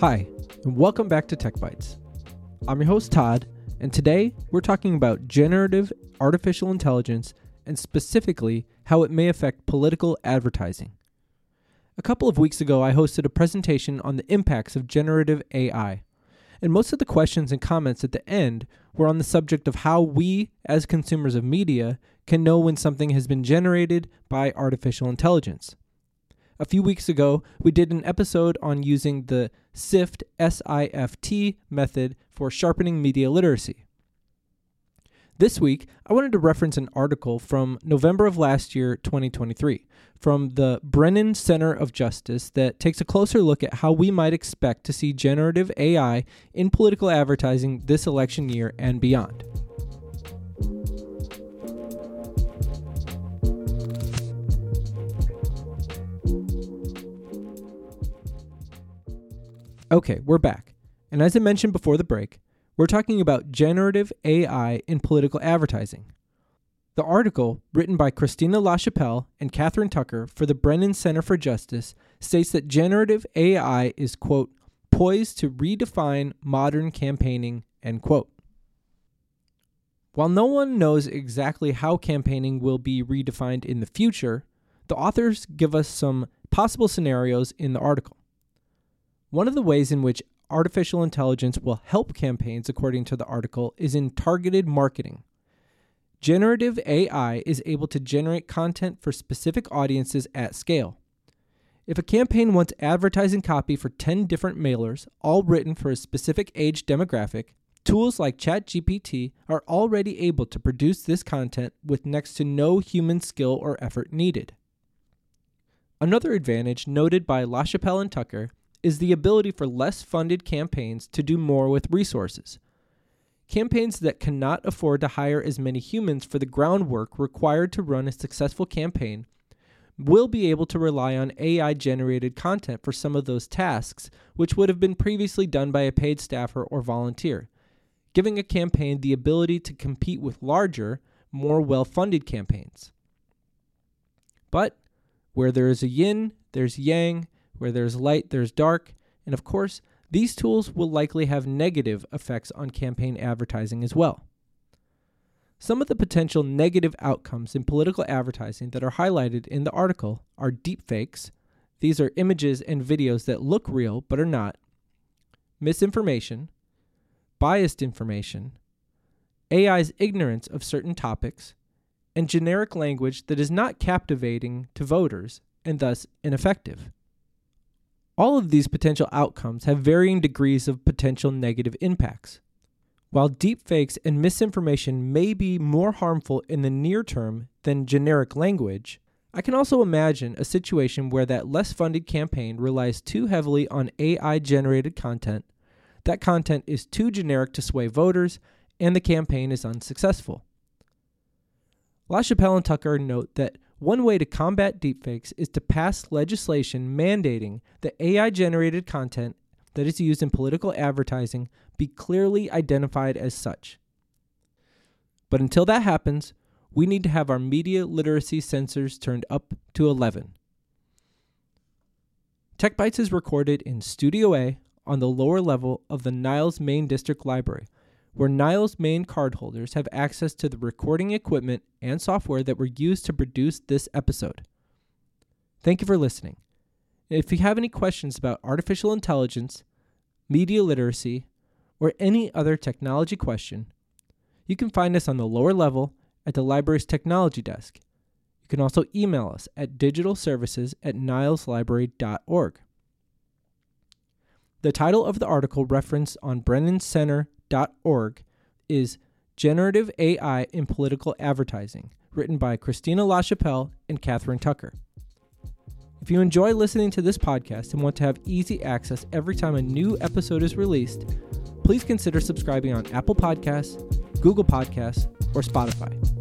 Hi, and welcome back to Tech Bytes. I'm your host, Todd, and today we're talking about generative artificial intelligence and specifically how it may affect political advertising. A couple of weeks ago, I hosted a presentation on the impacts of generative AI, and most of the questions and comments at the end were on the subject of how we, as consumers of media, can know when something has been generated by artificial intelligence. A few weeks ago, we did an episode on using the SIFT SIFT method for sharpening media literacy. This week, I wanted to reference an article from November of last year, 2023, from the Brennan Center of Justice that takes a closer look at how we might expect to see generative AI in political advertising this election year and beyond. Okay, we're back. And as I mentioned before the break, we're talking about generative AI in political advertising. The article, written by Christina LaChapelle and Catherine Tucker for the Brennan Center for Justice, states that generative AI is, quote, poised to redefine modern campaigning, end quote. While no one knows exactly how campaigning will be redefined in the future, the authors give us some possible scenarios in the article. One of the ways in which artificial intelligence will help campaigns, according to the article, is in targeted marketing. Generative AI is able to generate content for specific audiences at scale. If a campaign wants advertising copy for 10 different mailers, all written for a specific age demographic, tools like ChatGPT are already able to produce this content with next to no human skill or effort needed. Another advantage noted by LaChapelle and Tucker is the ability for less funded campaigns to do more with resources. Campaigns that cannot afford to hire as many humans for the groundwork required to run a successful campaign will be able to rely on AI generated content for some of those tasks, which would have been previously done by a paid staffer or volunteer, giving a campaign the ability to compete with larger, more well funded campaigns. But where there is a yin, there's yang, where there's light, there's dark, and of course, these tools will likely have negative effects on campaign advertising as well. Some of the potential negative outcomes in political advertising that are highlighted in the article are deepfakes. These are images and videos that look real but are not, misinformation, biased information, AI's ignorance of certain topics, and generic language that is not captivating to voters and thus ineffective. All of these potential outcomes have varying degrees of potential negative impacts. While deepfakes and misinformation may be more harmful in the near term than generic language, I can also imagine a situation where that less funded campaign relies too heavily on AI generated content, that content is too generic to sway voters, and the campaign is unsuccessful. LaChapelle and Tucker note that one way to combat deepfakes is to pass legislation mandating that AI generated content that is used in political advertising be clearly identified as such. But until that happens, we need to have our media literacy sensors turned up to 11. Tech Bytes is recorded in Studio A on the lower level of the Niles Maine District Library, where Niles Maine cardholders have access to the recording equipment and software that were used to produce this episode. Thank you for listening. If you have any questions about artificial intelligence, media literacy, or any other technology question, you can find us on the lower level at the library's technology desk. You can also email us at digitalservices at nileslibrary.org. The title of the article referenced on Brennan Center org is Generative AI in Political Advertising, written by Christina LaChapelle and Catherine Tucker. If you enjoy listening to this podcast and want to have easy access every time a new episode is released, please consider subscribing on Apple Podcasts, Google Podcasts, or Spotify.